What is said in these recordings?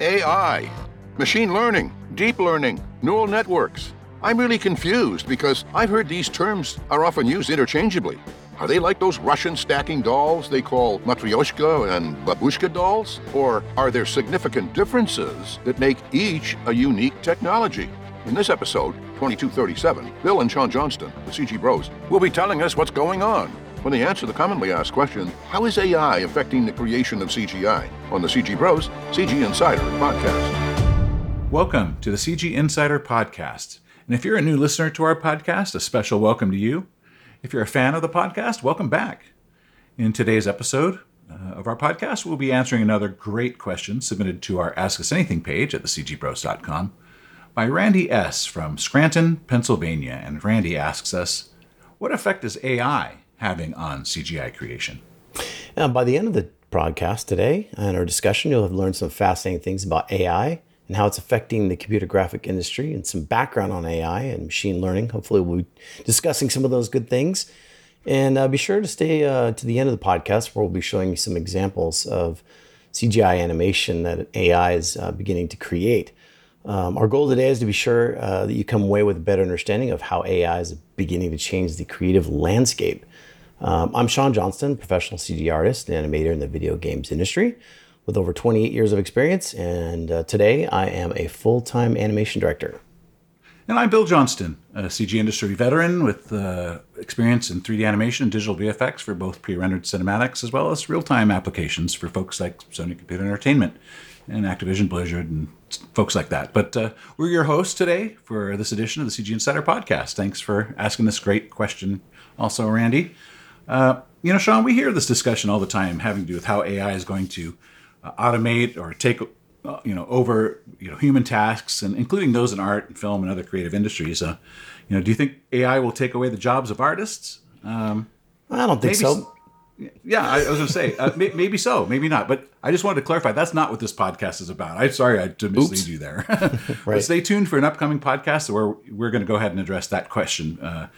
AI, machine learning, deep learning, neural networks. I'm really confused because I've heard these terms are often used interchangeably. Are they like those Russian stacking dolls they call Matryoshka and Babushka dolls? Or are there significant differences that make each a unique technology? In this episode, 2237, Bill and Sean Johnston, the CG Bros, will be telling us what's going on when they answer the commonly asked question How is AI affecting the creation of CGI? on the CG Bros CG Insider podcast. Welcome to the CG Insider podcast. And if you're a new listener to our podcast, a special welcome to you. If you're a fan of the podcast, welcome back. In today's episode uh, of our podcast, we'll be answering another great question submitted to our Ask Us Anything page at thecgbros.com by Randy S. from Scranton, Pennsylvania. And Randy asks us, What effect is AI having on CGI creation? Uh, by the end of the broadcast today and our discussion, you'll have learned some fascinating things about AI and how it's affecting the computer graphic industry and some background on AI and machine learning. Hopefully, we'll be discussing some of those good things. And uh, be sure to stay uh, to the end of the podcast where we'll be showing you some examples of CGI animation that AI is uh, beginning to create. Um, our goal today is to be sure uh, that you come away with a better understanding of how AI is beginning to change the creative landscape. Um, I'm Sean Johnston, professional CG artist and animator in the video games industry with over 28 years of experience, and uh, today I am a full time animation director. And I'm Bill Johnston, a CG industry veteran with uh, experience in 3D animation and digital VFX for both pre rendered cinematics as well as real time applications for folks like Sony Computer Entertainment and Activision Blizzard and folks like that. But uh, we're your hosts today for this edition of the CG Insider podcast. Thanks for asking this great question, also, Randy. Uh, you know, Sean, we hear this discussion all the time having to do with how AI is going to uh, automate or take uh, you know over you know human tasks and including those in art and film and other creative industries. Uh, you know, do you think AI will take away the jobs of artists? Um, I don't think so. Yeah, I, was going to say uh, may, maybe so, maybe not. But I just wanted to clarify that's not what this podcast is about. I'm sorry I, to mislead Oops. you there. right. But stay tuned for an upcoming podcast where we're going to go ahead and address that question. Uh,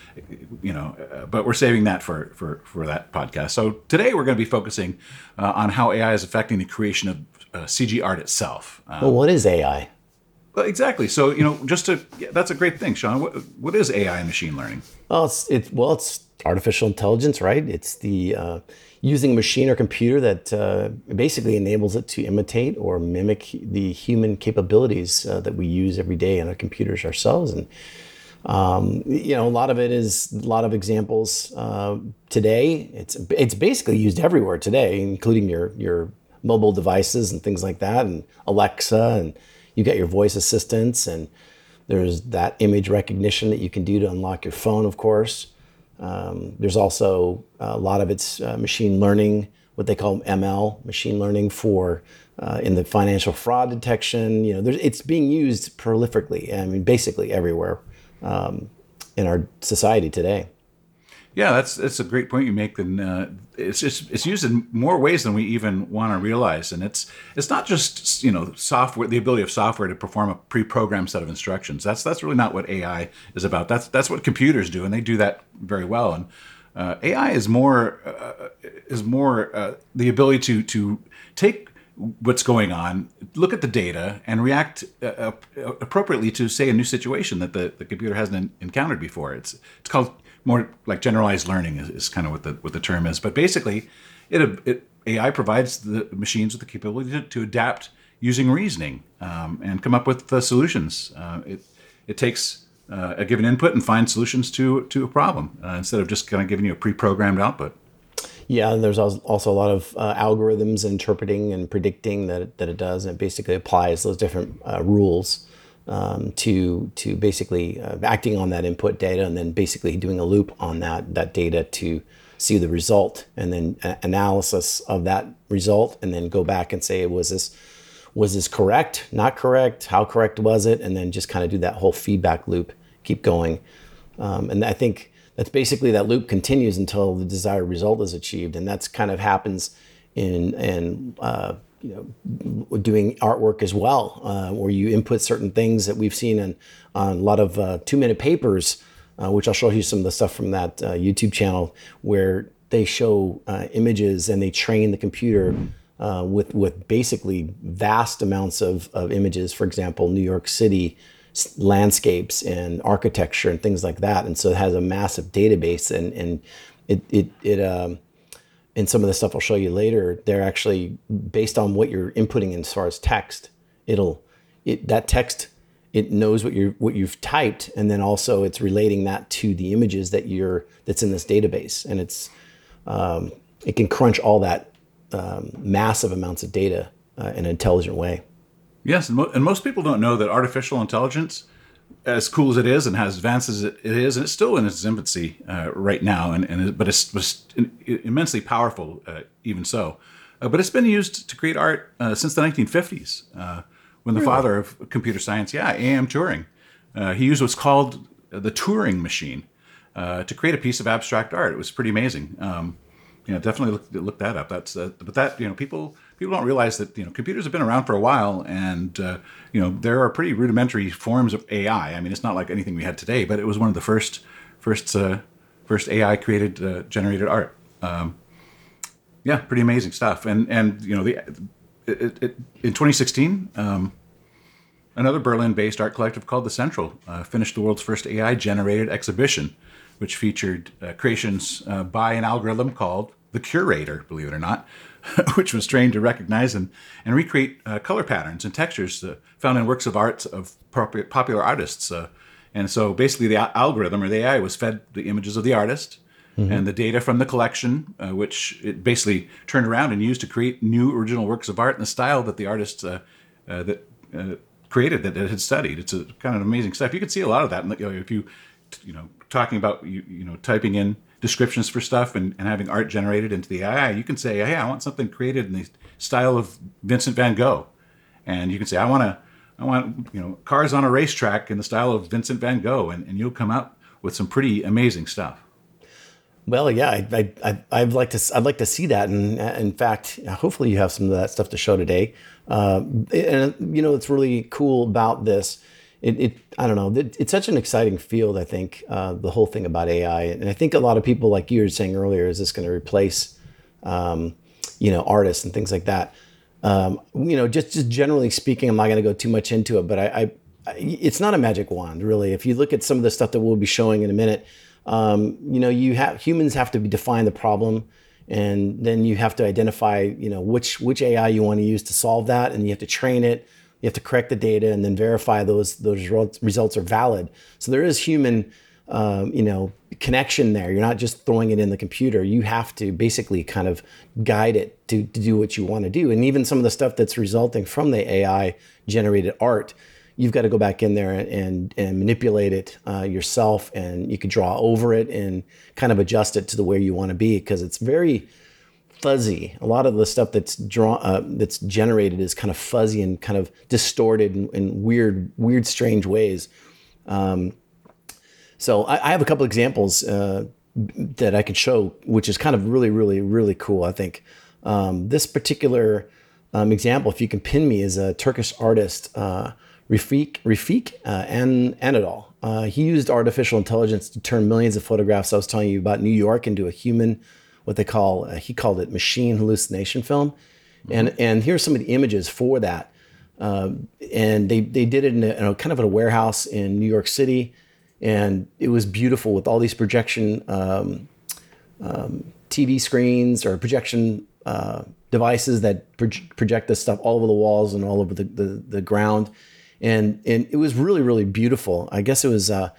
you know, uh, but we're saving that for for for that podcast. So today we're going to be focusing uh, on how AI is affecting the creation of uh, CG art itself. Um, well, what is AI? Well, exactly. So you know, just to yeah, that's a great thing, Sean. What, what is AI and machine learning? Well, it's it, well, it's artificial intelligence, right? It's the uh, using a machine or computer that uh, basically enables it to imitate or mimic the human capabilities uh, that we use every day on our computers ourselves. And um, you know, a lot of it is a lot of examples uh, today. It's it's basically used everywhere today, including your your mobile devices and things like that, and Alexa, and you got your voice assistants, and there's that image recognition that you can do to unlock your phone, of course. Um, there's also a lot of it's uh, machine learning, what they call ML, machine learning for uh, in the financial fraud detection. You know, it's being used prolifically. I mean, basically everywhere um, in our society today. Yeah, that's that's a great point you make. And uh, it's just it's used in more ways than we even want to realize. And it's it's not just you know software, the ability of software to perform a pre-programmed set of instructions. That's that's really not what AI is about. That's that's what computers do, and they do that very well. And uh, AI is more uh, is more uh, the ability to to take what's going on, look at the data, and react uh, uh, appropriately to say a new situation that the, the computer hasn't encountered before. It's it's called more like generalized learning is, is kind of what the what the term is. But basically, it, it AI provides the machines with the capability to, to adapt using reasoning um, and come up with the solutions. Uh, it it takes uh, a given input and finds solutions to to a problem uh, instead of just kind of giving you a pre-programmed output. Yeah, and there's also a lot of uh, algorithms interpreting and predicting that it, that it does, and it basically applies those different uh, rules um, to to basically uh, acting on that input data and then basically doing a loop on that that data to see the result and then analysis of that result and then go back and say was this was this correct? Not correct? How correct was it? and then just kind of do that whole feedback loop keep going. Um, and i think that's basically that loop continues until the desired result is achieved and that's kind of happens in in uh, you know, doing artwork as well, uh, where you input certain things that we've seen in, on a lot of uh, two minute papers, uh, which I'll show you some of the stuff from that uh, YouTube channel where they show uh, images and they train the computer with with basically vast amounts of, of images. For example, New York City landscapes and architecture and things like that. And so it has a massive database and and it it it um, and some of the stuff I'll show you later. They're actually based on what you're inputting in as far as text. It'll it that text it knows what you what you've typed and then also it's relating that to the images that you're that's in this database and it's um, it can crunch all that um, massive amounts of data uh, in an intelligent way. Yes, and, mo- and, most people don't know that artificial intelligence, as cool as it is and as advanced as it is, and it's still in its infancy uh, right now, and, and but it's, it's immensely powerful, uh, even so. Uh, but it's been used to create art uh, since the 1950s, uh, when the really? father of computer science, yeah, A.M. Turing, he used what's called the Turing machine to create a piece of abstract art. It was pretty amazing. Um, you know, definitely look, look that up. That's uh, but that you know people people don't realize that you know computers have been around for a while, and uh, you know there are pretty rudimentary forms of AI. I mean, it's not like anything we had today, but it was one of the first first uh, first AI created uh, generated art. Um, yeah, pretty amazing stuff. And and you know the it, it, in 2016. Um, another Berlin-based art collective called the Central uh, finished the world's first AI-generated exhibition which featured uh, creations uh, by an algorithm called the Curator, believe it or not, which was trained to recognize and, and recreate uh, color patterns and textures uh, found in works of art of popular artists. Uh, and so basically, the algorithm or the AI was fed the images of the artist. Mm-hmm. And the data from the collection, uh, which it basically turned around and used to create new original works of art in the style that the artist that created that it had studied. It's a kind of amazing stuff. You can see a lot of that. You know, if you you know talking about you, you know typing in descriptions for stuff and, and having art generated into the AI, you can say, hey, I want something created in the style of Vincent Van Gogh, and you can say, I want to, I want you know cars on a racetrack in the style of Vincent Van Gogh, and, and you'll come out with some pretty amazing stuff. Well, yeah, I, I, I, would like to, I'd like to see that, and in fact, hopefully, you have some of that stuff to show today. Uh, and you know, it's really cool about this it, it I don't know. It, it's such an exciting field. I think uh, the whole thing about AI, and I think a lot of people, like you were saying earlier, is this going to replace, um, you know, artists and things like that. Um, you know, just just generally speaking, I'm not going to go too much into it, but I, I, I, it's not a magic wand, really. If you look at some of the stuff that we'll be showing in a minute, um, you know, you have humans have to define the problem and then you have to identify you know which which ai you want to use to solve that and you have to train it you have to correct the data and then verify those those results are valid. So there is human, um, you know, connection there. You're not just throwing it in the computer. You have to basically kind of guide it to, to do what you want to do. And even some of the stuff that's resulting from the AI generated art, you've got to go back in there and and manipulate it uh, yourself, and you could draw over it and kind of adjust it to the way you want to be because it's very fuzzy. A lot of the stuff that's drawn, uh, that's generated is kind of fuzzy and kind of distorted in, in weird, weird, strange ways. Um, so I, I, have a couple examples uh, that I could show, which is kind of really, really, really cool. I think um, this particular um, example, if you can pin me, is a Turkish artist, uh, Refik uh, An Anadol. Uh, he used artificial intelligence to turn millions of photographs I was telling you about New York into a human what they call uh, he called it machine hallucination film, mm-hmm. and and here's some of the images for that. Um, and they they did it in a, in a, kind of a warehouse in New York City, and it was beautiful with all these projection um, um, TV screens or projection uh, devices that pro- project this stuff all over the walls and all over the, the, the ground, and and it was really really beautiful. I guess it was. Uh,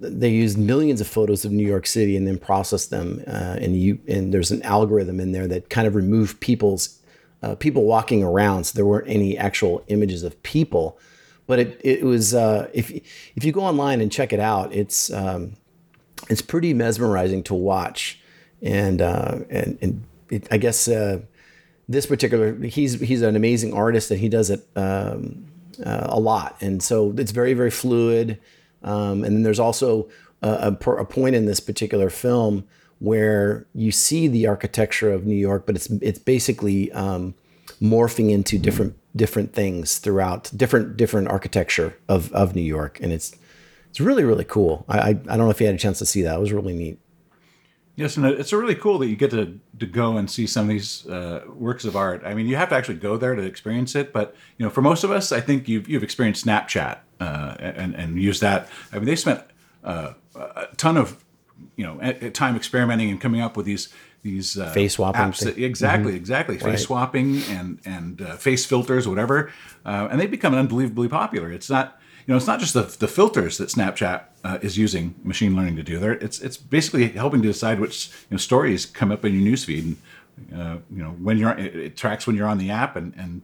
they used millions of photos of New York City and then processed them. Uh, and you and there's an algorithm in there that kind of removed people's uh, people walking around, so there weren't any actual images of people. But it it was uh, if if you go online and check it out, it's um, it's pretty mesmerizing to watch, and uh, and and it, I guess uh, this particular he's he's an amazing artist and he does it um, uh, a lot, and so it's very very fluid. Um, and then there's also a, a, a, point in this particular film where you see the architecture of New York, but it's it's basically um, morphing into different different things throughout different different architecture of, of New York, and it's it's really really cool. I, I, I don't know if you had a chance to see that. It was really neat. Yes, and it's really cool that you get to, to go and see some of these uh, works of art. I mean, you have to actually go there to experience it, but you know, for most of us, I think you've you've experienced Snapchat uh, and and used that. I mean, they spent uh, a ton of you know time experimenting and coming up with these these uh, face swapping apps that, exactly mm-hmm. exactly face right. swapping and and uh, face filters whatever uh, and they become unbelievably popular it's not you know, it's not just the, the filters that Snapchat uh, is using machine learning to do. There, it's it's basically helping to decide which you know, stories come up in your newsfeed, and uh, you know when you're it, it, tracks when you're on the app, and and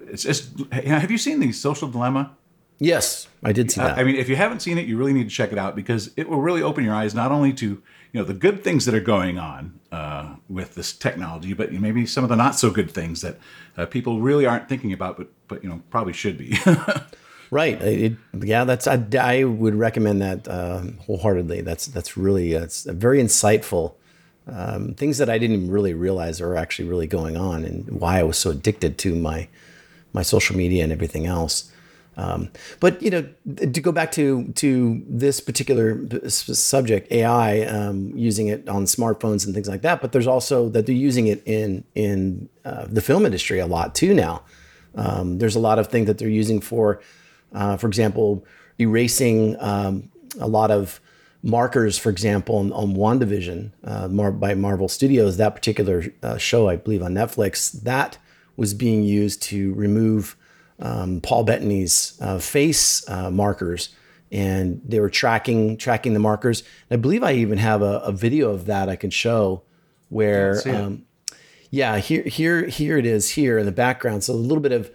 it's just. Have you seen the Social Dilemma? Yes, I did see that. I mean, if you haven't seen it, you really need to check it out because it will really open your eyes not only to you know the good things that are going on uh, with this technology, but maybe some of the not so good things that uh, people really aren't thinking about, but but you know probably should be. Right. It, yeah, that's I, I would recommend that uh, wholeheartedly. That's that's really uh, it's very insightful. Um, things that I didn't really realize are actually really going on, and why I was so addicted to my my social media and everything else. Um, but you know, to go back to to this particular subject, AI, um, using it on smartphones and things like that. But there's also that they're using it in in uh, the film industry a lot too now. Um, there's a lot of things that they're using for uh, for example, erasing um, a lot of markers, for example, on, on WandaVision uh, Mar- by Marvel Studios, that particular uh, show, I believe, on Netflix, that was being used to remove um, Paul Bettany's uh, face uh, markers. And they were tracking tracking the markers. And I believe I even have a, a video of that I can show where, um, yeah, here here here it is here in the background. So a little bit of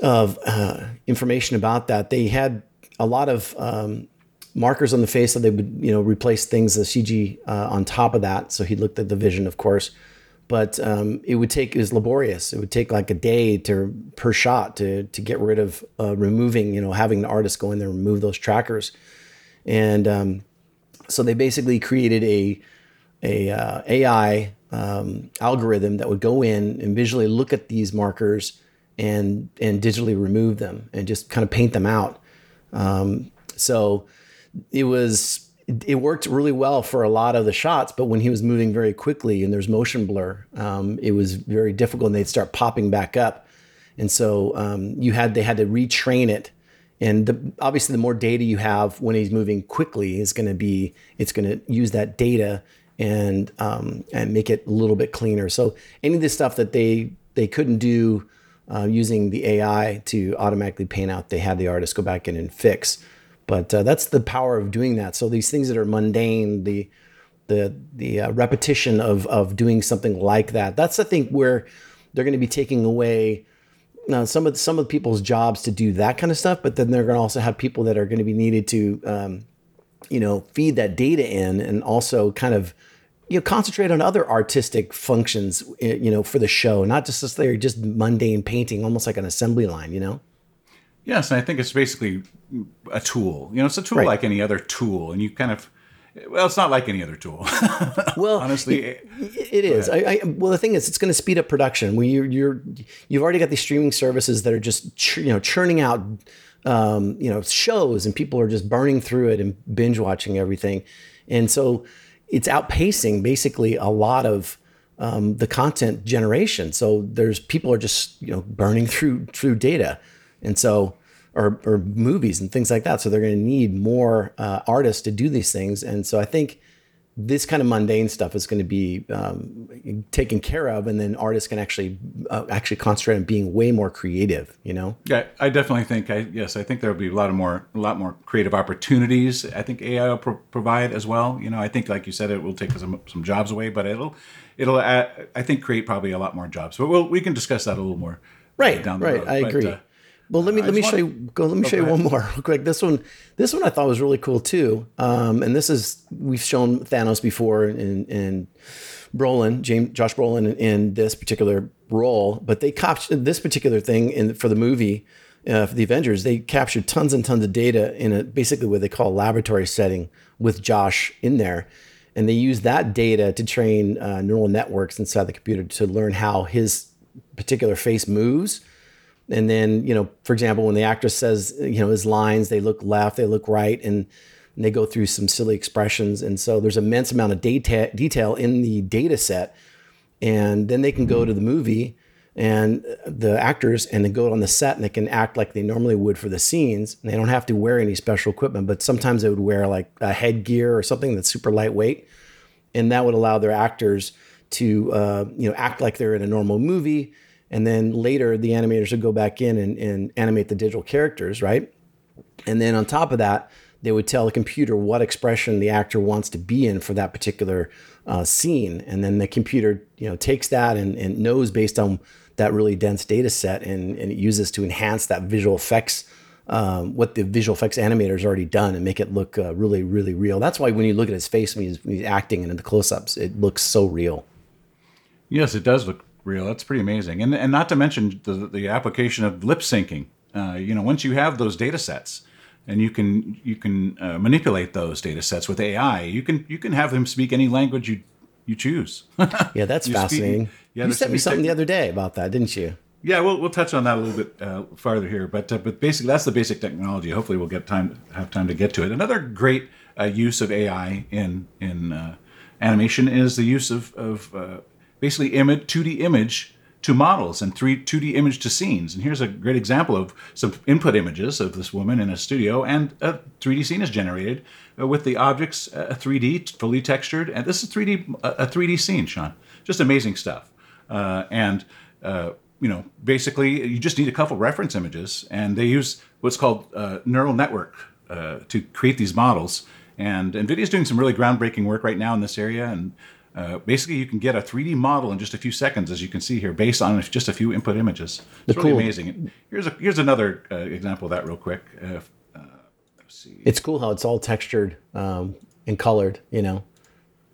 of uh, information about that. They had a lot of um, markers on the face that they would, you know, replace things, the CG uh, on top of that. So he looked at the vision, of course, but um, it would take, was laborious. It would take like a day to per shot to, to get rid of uh, removing, you know, having the artist go in there and remove those trackers. And um, so they basically created a, a uh, AI um, algorithm that would go in and visually look at these markers and and digitally remove them and just kind of paint them out. Um, so it was it worked really well for a lot of the shots, but when he was moving very quickly and there's motion blur, um, it was very difficult. And they'd start popping back up, and so um, you had they had to retrain it. And the, obviously, the more data you have when he's moving quickly is going to be it's going to use that data and um, and make it a little bit cleaner. So any of the stuff that they they couldn't do uh, using the AI to automatically paint out. They had the artist go back in and fix. But uh, that's the power of doing that. So these things that are mundane, the the the uh, repetition of of doing something like that. That's I think where they're going to be taking away some of some of people's jobs to do that kind of stuff. But then they're going to also have people that are going to be needed to um, you know feed that data in and also kind of you know concentrate on other artistic functions eh, you know for the show not just they're just mundane painting almost like an assembly line you know yes and i think it's basically a tool. You know it's a tool right. like any other tool and you kind of well it's not like any other tool. Well honestly it, it is. I, I, well the thing is it's going to speed up production. When you're, you're you've already got these streaming services that are just ch- you know churning out um, you know shows and people are just burning through it and binge watching everything. And so it's outpacing basically a lot of um, the content generation. So there's people are just you know burning through through data, and so or, or movies and things like that. So they're going to need more uh, artists to do these things. And so I think this kind of mundane stuff is going to be um, taken care of, and then artists can actually uh, actually concentrate on being way more creative. You know? Yeah, I definitely think. I yes, I think there will be a lot of more a lot more creative opportunities. I think AI will pro- provide as well. You know, I think like you said, it will take some some jobs away, but it'll it'll add, I think create probably a lot more jobs. But we'll we can discuss that a little more. Right. Down the right. Road. I but, agree. Uh, well, let me let me show you. Go. Let me oh, show you one more real quick. This one, this one I thought was really cool too. Um, and this is we've shown Thanos before in in Brolin, James Josh Brolin in, in this particular role, but they captured this particular thing in for the movie. Uh, for the Avengers, they captured tons and tons of data in a basically what they call a laboratory setting with Josh in there, and they use that data to train uh, neural networks inside the computer to learn how his particular face moves and then you know for example when the actress says you know his lines they look left they look right and and they go through some silly expressions. And so there's immense amount of data detail in the data set. And then they can go to the movie and the actors and then go on the set and they can act like they normally would for the scenes. And they don't have to wear any special equipment, but sometimes they would wear like a headgear or something that's super lightweight. And that would allow their actors to uh, you know act like they're in a normal movie. And then later the animators would go back in and, and animate the digital characters, right? And then on top of that, they would tell the computer what expression the actor wants to be in for that particular uh, scene. And then the computer, you know, takes that and, and knows based on that really dense data set and, and it uses to enhance that visual effects, um, what the visual effects animator's already done and make it look uh, really, really real. That's why when you look at his face when he's, when he's acting and in the close-ups, it looks so real. Yes, it does look real. That's pretty amazing. And, and not to mention the, the application of lip syncing. Uh, you know, once you have those data sets, and you can you can uh, manipulate those data sets with AI. You can you can have them speak any language you you choose. yeah, that's fascinating. Speak, yeah, you sent me something the other day about that, didn't you? Yeah, we'll, we'll touch on that a little bit uh, farther here, but uh, but basically that's the basic technology. Hopefully, we'll get time have time to get to it. Another great uh, use of AI in in uh, animation is the use of of uh, basically image 2D image to models and 3 2D image to scenes. And here's a great example of some input images of this woman in a studio, and a 3D scene is generated uh, with the objects uh, 3D, fully textured, and this is 3D a 3D scene, Sean. Just amazing stuff. Uh, and uh, you know, basically, you just need a couple reference images, and they use what's called uh, neural network uh, to create these models. And NVIDIA is doing some really groundbreaking work right now in this area, and uh, basically, you can get a 3D model in just a few seconds, as you can see here, based on just a few input images. It's really cool. amazing. Here's a here's another uh, example of that, real quick. Uh, uh it's cool how it's all textured um, and colored. You know,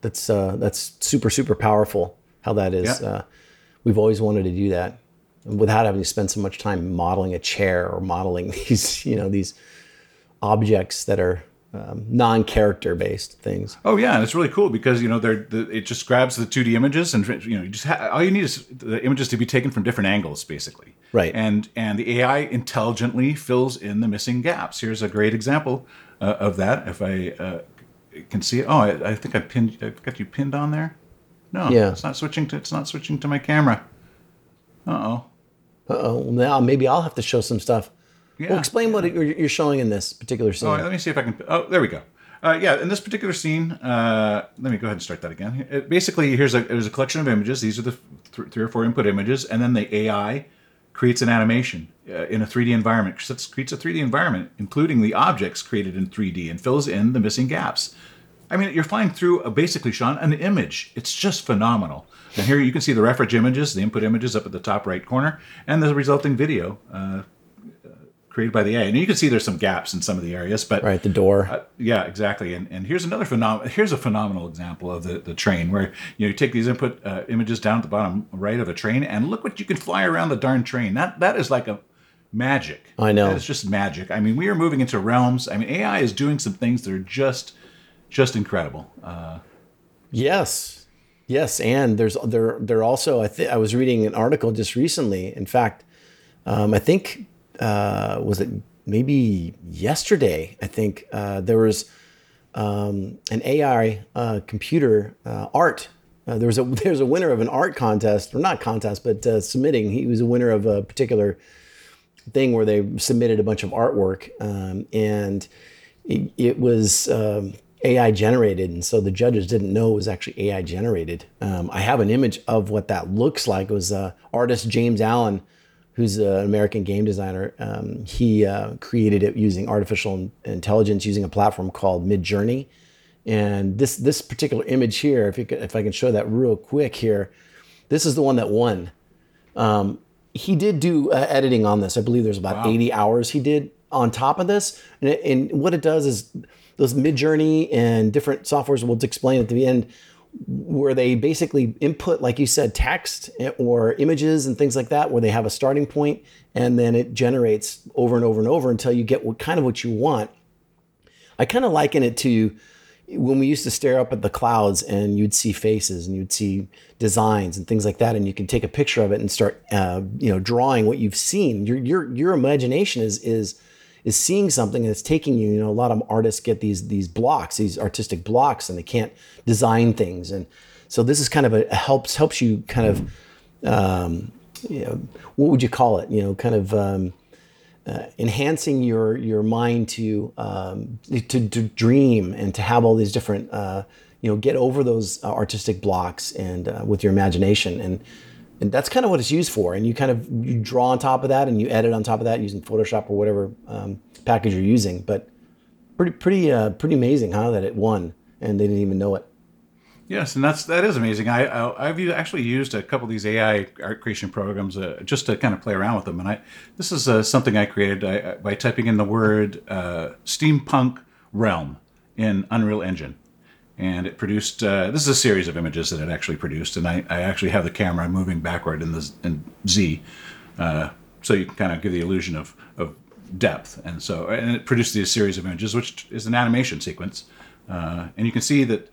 that's uh, that's super super powerful. How that is. Yeah. we've always wanted to do that without having to spend so much time modeling a chair or modeling these you know these objects that are um, non-character based things. Oh yeah, and it's really cool because you know they're the, it just grabs the 2D images and you know you just ha- all you need is the images to be taken from different angles basically. Right. And and the AI intelligently fills in the missing gaps. Here's a great example uh, of that. If I uh, can see it. Oh, I, I, think I pinned. I got you pinned on there. No. Yeah. It's not switching to. It's not switching to my camera. Uh oh. Uh oh. Now maybe I'll have to show some stuff. Yeah. Well, explain what you're showing in this particular scene. Oh, let me see if I can. Oh, there we go. Uh, yeah, in this particular scene, uh, let me go ahead and start that again. It, basically, here's a there's a collection of images. These are the th- three or four input images, and then the AI creates an animation uh, in a 3D environment. It creates a 3D environment, including the objects created in 3D, and fills in the missing gaps. I mean, you're flying through a, basically, Sean, an image. It's just phenomenal. And here you can see the reference images, the input images up at the top right corner, and the resulting video uh, created by the AI. And you can see there's some gaps in some of the areas, but right the door. Uh, yeah, exactly. And and here's another phenomenal. Here's a phenomenal example of the the train where you know you take these input uh, images down at the bottom right of a train, and look what you can fly around the darn train. That that is like a magic. I know. It's just magic. I mean, we are moving into realms. I mean, AI is doing some things that are just just incredible. Uh, yes. Yes, and there's there there also I think I was reading an article just recently. In fact, um, I think uh, was it maybe yesterday? I think uh, there was um, an AI uh, computer uh, art. Uh, there was a there's a winner of an art contest, or not contest, but uh, submitting. He was a winner of a particular thing where they submitted a bunch of artwork, um, and it, it was. Um, AI generated, and so the judges didn't know it was actually AI generated. Um, I have an image of what that looks like. It was artist James Allen who's an American game designer. Um, he uh, created it using artificial intelligence using a platform called Midjourney. And this this particular image here, if, could, if I can show that real quick here, this is the one that won. Um, he did do uh, editing on this. I believe there's about wow. 80 hours he did on top of this. And, it, and what it does is those Midjourney and different softwares, we'll explain at the end, where they basically input, like you said, text or images and things like that, where they have a starting point and then it generates over and over and over until you get what kind of what you want. I kind of liken it to when we used to stare up at the clouds and you'd see faces and you'd see designs and things like that, and you can take a picture of it and start, uh, you know, drawing what you've seen. Your your your imagination is is is seeing something and it's taking you. You know, a lot of artists get these these blocks, these artistic blocks, and they can't design things. And so this is kind of a, a helps helps you kind of, um, you know, what would you call it? You know, kind of. Um, uh, enhancing your your mind to, um, to, to dream and to have all these different uh, you know get over those artistic blocks and uh, with your imagination and and that's kind of what it's used for and you kind of you draw on top of that and you edit on top of that using photoshop or whatever um, package you're using but pretty pretty uh, pretty amazing huh that it won and they didn't even know it Yes, and that's that is amazing. I, I have actually used a couple of these AI art creation programs uh, just to kind of play around with them. And I this is uh, something I created I, by typing in the word uh, steampunk realm in Unreal Engine, and it produced. Uh, this is a series of images that it actually produced, and I, I actually have the camera moving backward in the in Z, uh, so you can kind of give the illusion of of depth. And so and it produced these series of images, which is an animation sequence, uh, and you can see that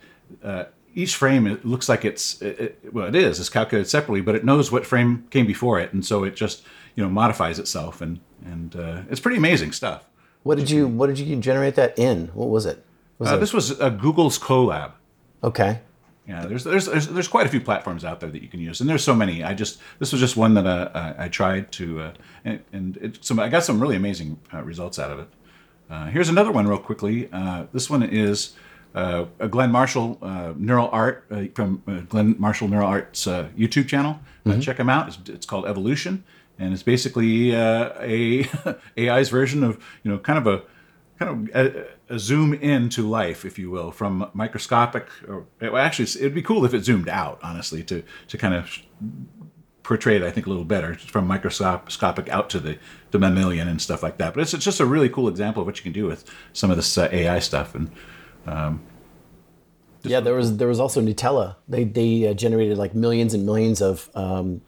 each frame it looks like it's it, it, well it is it's calculated separately but it knows what frame came before it and so it just you know modifies itself and and uh, it's pretty amazing stuff what did you what did you generate that in what was it was uh, this was uh, google's colab okay yeah there's, there's there's there's quite a few platforms out there that you can use and there's so many i just this was just one that uh, I, I tried to uh, and, and it, some i got some really amazing uh, results out of it here's another one real quickly this one is uh, Glenn Marshall uh, Neural Art uh, from uh, Glenn Marshall Neural Arts uh, YouTube channel. Uh, mm-hmm. check him out. It's, it's, called Evolution, and it's basically a AI's version of you know kind of a kind of a, a, zoom into life, if you will, from microscopic. Or actually, it'd be cool if it zoomed out, honestly, to to kind of portray it, I think, a little better from microscopic out to the, mammalian and stuff like that. But it's, it's just a really cool example of what you can do with some of this AI stuff and. Um, yeah, there was there was also Nutella. They they uh, generated like millions and millions of um,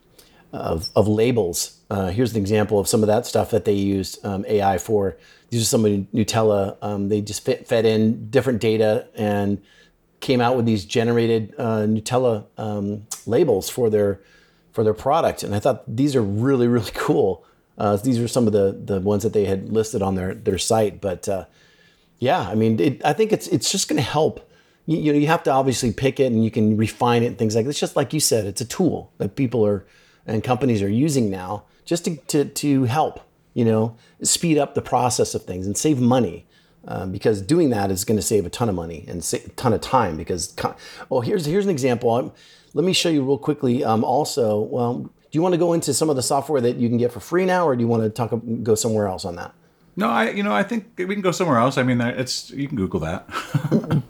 of, of, labels. Uh, here's an example of some of that stuff that they used um, AI for. These are some of Nutella. Um, they just fit, fed in different data and came out with these generated uh, Nutella um, labels for their for their product. And I thought these are really really cool. Uh, these are some of the the ones that they had listed on their their site, but uh, yeah, I mean, it, I think it's it's just going to help. You, you, know, you have to obviously pick it and you can refine it and things like this. Just like you said, it's a tool that people are and companies are using now just to to, to help. You know, speed up the process of things and save money. Um, because doing that is going to save a ton of money and a ton of time. Because, well, here's here's an example. I'm, let me show you real quickly. Um, also, well, do you want to go into some of the software that you can get for free now, or do you want to talk go somewhere else on that? No, I you know I think we can go somewhere else. I mean, it's you can Google that.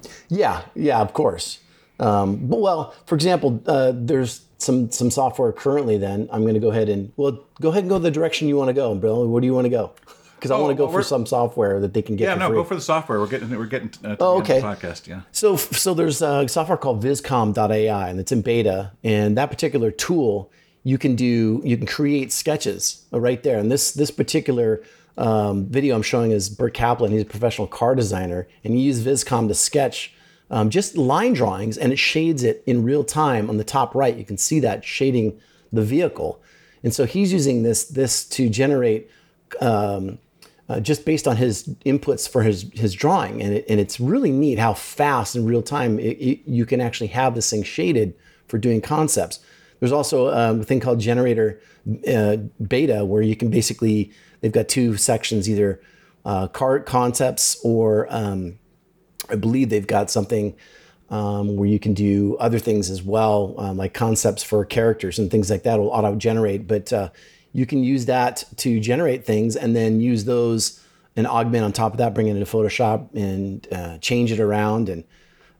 yeah, yeah, of course. Um, but well, for example, uh, there's some some software currently. Then I'm going to go ahead and well, go ahead and go the direction you want to go, Bill. Where do you want to go? Because I oh, want to go for some software that they can get. Yeah, no, free. go for the software. We're getting we're getting. Uh, oh, okay. podcast, yeah. So so there's a software called Vizcom.ai, and it's in beta. And that particular tool, you can do you can create sketches right there. And this this particular um, video I'm showing is Bert Kaplan. He's a professional car designer, and he used Vizcom to sketch um, just line drawings, and it shades it in real time on the top right. You can see that shading the vehicle, and so he's using this this to generate. Um, uh, just based on his inputs for his his drawing, and it, and it's really neat how fast in real time it, it, you can actually have this thing shaded for doing concepts. There's also um, a thing called generator uh, beta where you can basically they've got two sections, either uh, cart concepts or um, I believe they've got something um, where you can do other things as well, um, like concepts for characters and things like that will auto generate. But uh, you can use that to generate things and then use those and augment on top of that, bring it into Photoshop and uh, change it around. And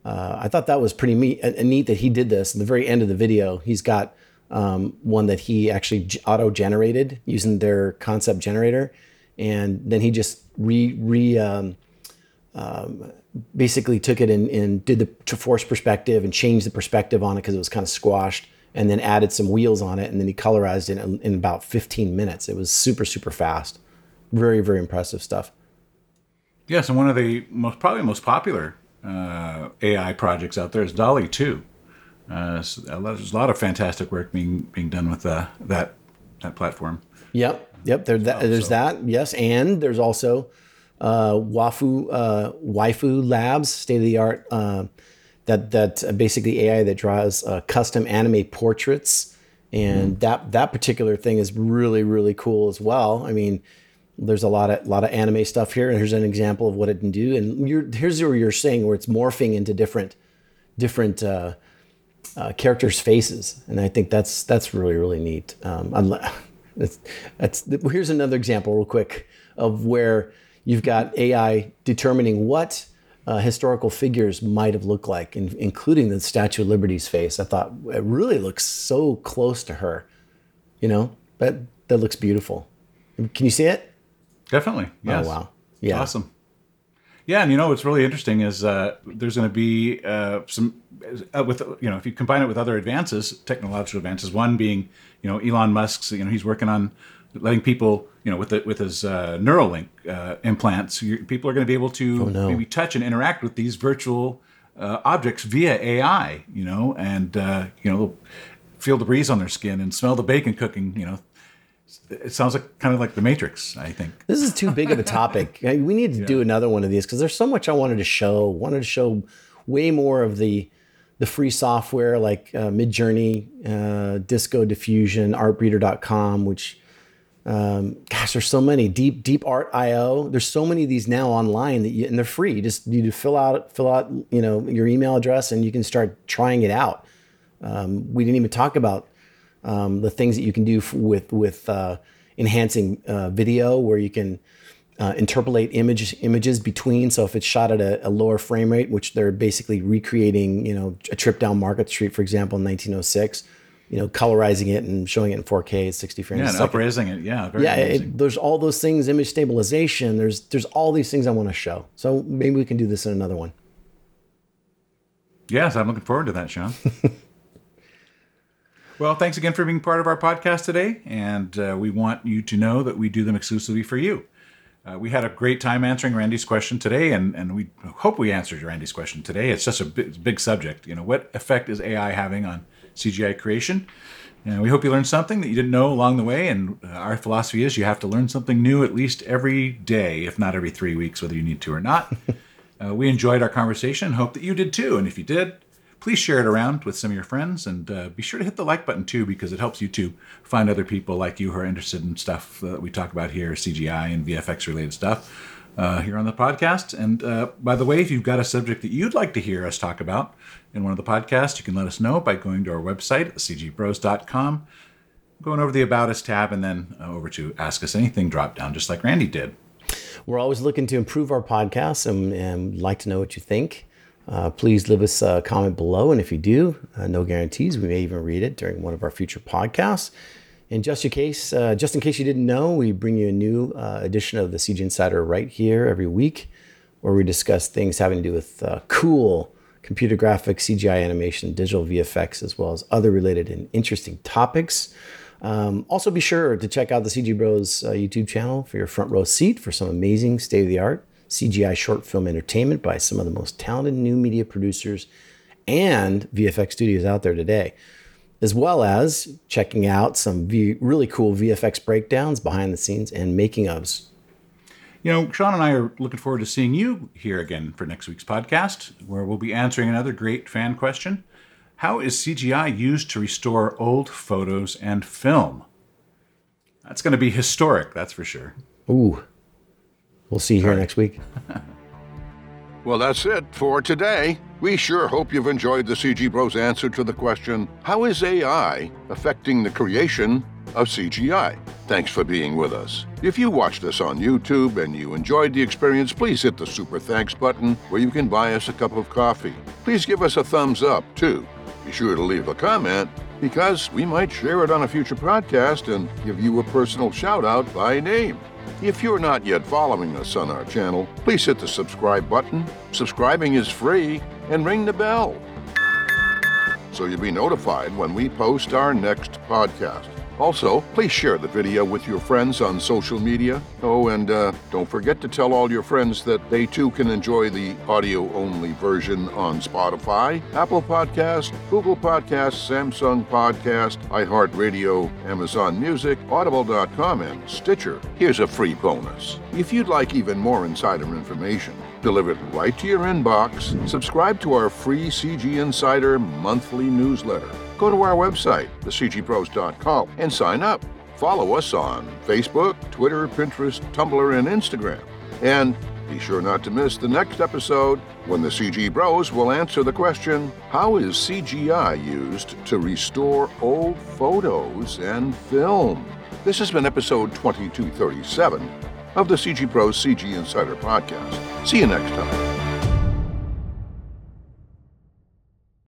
uh, I thought that was pretty neat, neat that he did this. At the very end of the video, he's got um, one that he actually auto generated using their concept generator, and then he just re re um, um, basically took it and, and did the force perspective and changed the perspective on it because it was kind of squashed, and then added some wheels on it, and then he colorized it in, in about 15 minutes. It was super super fast, very very impressive stuff. Yes, and one of the most probably most popular uh, AI projects out there is DALL-E 2. Uh, so there's a lot of fantastic work being being done with uh, that that platform. Yep. Yep, there, that, there's so- that. Yes, and there's also uh, Wafu uh, Waifu Labs, state of the art. Uh, that that uh, basically AI that draws uh, custom anime portraits, and that that particular thing is really really cool as well. I mean, there's a lot of lot of anime stuff here, and here's an example of what it can do. And you're, here's where you're saying where it's morphing into different different. Uh, uh, characters' faces, and I think that's that's really really neat. Um, that's, that's here's another example, real quick, of where you've got AI determining what uh, historical figures might have looked like, in, including the Statue of Liberty's face. I thought it really looks so close to her. You know, that that looks beautiful. Can you see it? Definitely. Yes. Oh wow, yeah, Awesome. Yeah, and you know what's really interesting is uh, there's going to be uh, some uh, with you know if you combine it with other advances, technological advances. One being you know Elon Musk's you know he's working on letting people you know with the, with his uh, Neuralink uh, implants, people are going to be able to no. maybe touch and interact with these virtual uh, objects via AI. You know, and uh, you know feel the breeze on their skin and smell the bacon cooking. You know, it sounds like kind of like the Matrix. I think. This is too big of a topic. We need to do another one of these because there's so much I wanted to show. Wanted to show way more of the the free software like uh, Midjourney, uh, Disco Diffusion, Artbreeder.com, which um, gosh, there's so many. Deep Deep Art IO. There's so many of these now online that you, and they're free. You just you fill out fill out you know your email address and you can start trying it out. Um, we didn't even talk about um, the things that you can do f- with with uh, enhancing uh, video, where you can uh, interpolate image images between. So if it's shot at a, a lower frame rate, which they're basically recreating, you know, a trip down Market Street, for example, in 1906, you know, colorizing it and showing it in 4K at 60 frames Yeah, and upraising it. Yeah, very Yeah, it, there's all those things, image stabilization. There's there's all these things I want to show. So maybe we can do this in another one. Yes, I'm looking forward to that, Sean. well, thanks again for being part of our podcast today. And uh, we want you to know that we do them exclusively for you. Uh, we had a great time answering Randy's question today, and, and we hope we answered Randy's question today. It's just a big, big subject. You know, what effect is AI having on CGI creation? And we hope you learned something that you didn't know along the way. And uh, our philosophy is you have to learn something new at least every day, if not every three weeks, whether you need to or not. Uh, we enjoyed our conversation and hope that you did too. And if you did, please share it around with some of your friends and uh, be sure to hit the like button too because it helps you to find other people like you who are interested in stuff that we talk about here CGI and VFX related stuff uh, here on the podcast. And uh, by the way, if you've got a subject that you'd like to hear us talk about in one of the podcasts, you can let us know by going to our website cgbros.com, going over the About Us tab, and then uh, over to Ask Us Anything drop down, just like Randy did. We're always looking to improve our podcast and, and like to know what you think. Uh, please leave us a comment below. And if you do, uh, no guarantees, we may even read it during one of our future podcasts. And just in case, uh, just in case you didn't know, we bring you a new uh, edition of the CG Insider right here every week, where we discuss things having to do with uh, cool computer graphics, CGI animation, digital VFX, as well as other related and interesting topics. Um, also, be sure to check out the CG Bros uh, YouTube channel for your front row seat for some amazing state of the art CGI short film entertainment by some of the most talented new media producers and VFX studios out there today, as well as checking out some v- really cool VFX breakdowns, behind the scenes, and making ofs. You know, Sean and I are looking forward to seeing you here again for next week's podcast, where we'll be answering another great fan question How is CGI used to restore old photos and film? That's going to be historic, that's for sure. Ooh, we'll see you here next week. Well, that's it for today. We sure hope you've enjoyed the CG Bros answer to the question How is AI affecting the creation of CGI? Thanks for being with us. If you watched us on YouTube and you enjoyed the experience, please hit the super thanks button where you can buy us a cup of coffee. Please give us a thumbs up, too. Be sure to leave a comment because we might share it on a future podcast and give you a personal shout out by name. If you're not yet following us on our channel, please hit the subscribe button. Subscribing is free and ring the bell so you'll be notified when we post our next podcast. Also, please share the video with your friends on social media. Oh, and uh, don't forget to tell all your friends that they too can enjoy the audio only version on Spotify, Apple Podcast, Google Podcasts, Samsung Podcast, iHeartRadio, Amazon Music, Audible.com, and Stitcher. Here's a free bonus. If you'd like even more insider information, delivered right to your inbox, subscribe to our free CG Insider monthly newsletter. Go to our website, thecgbros.com, and sign up. Follow us on Facebook, Twitter, Pinterest, Tumblr, and Instagram. And be sure not to miss the next episode when the CG Bros will answer the question How is CGI used to restore old photos and film? This has been episode 2237 of the CG Bros CG Insider Podcast. See you next time.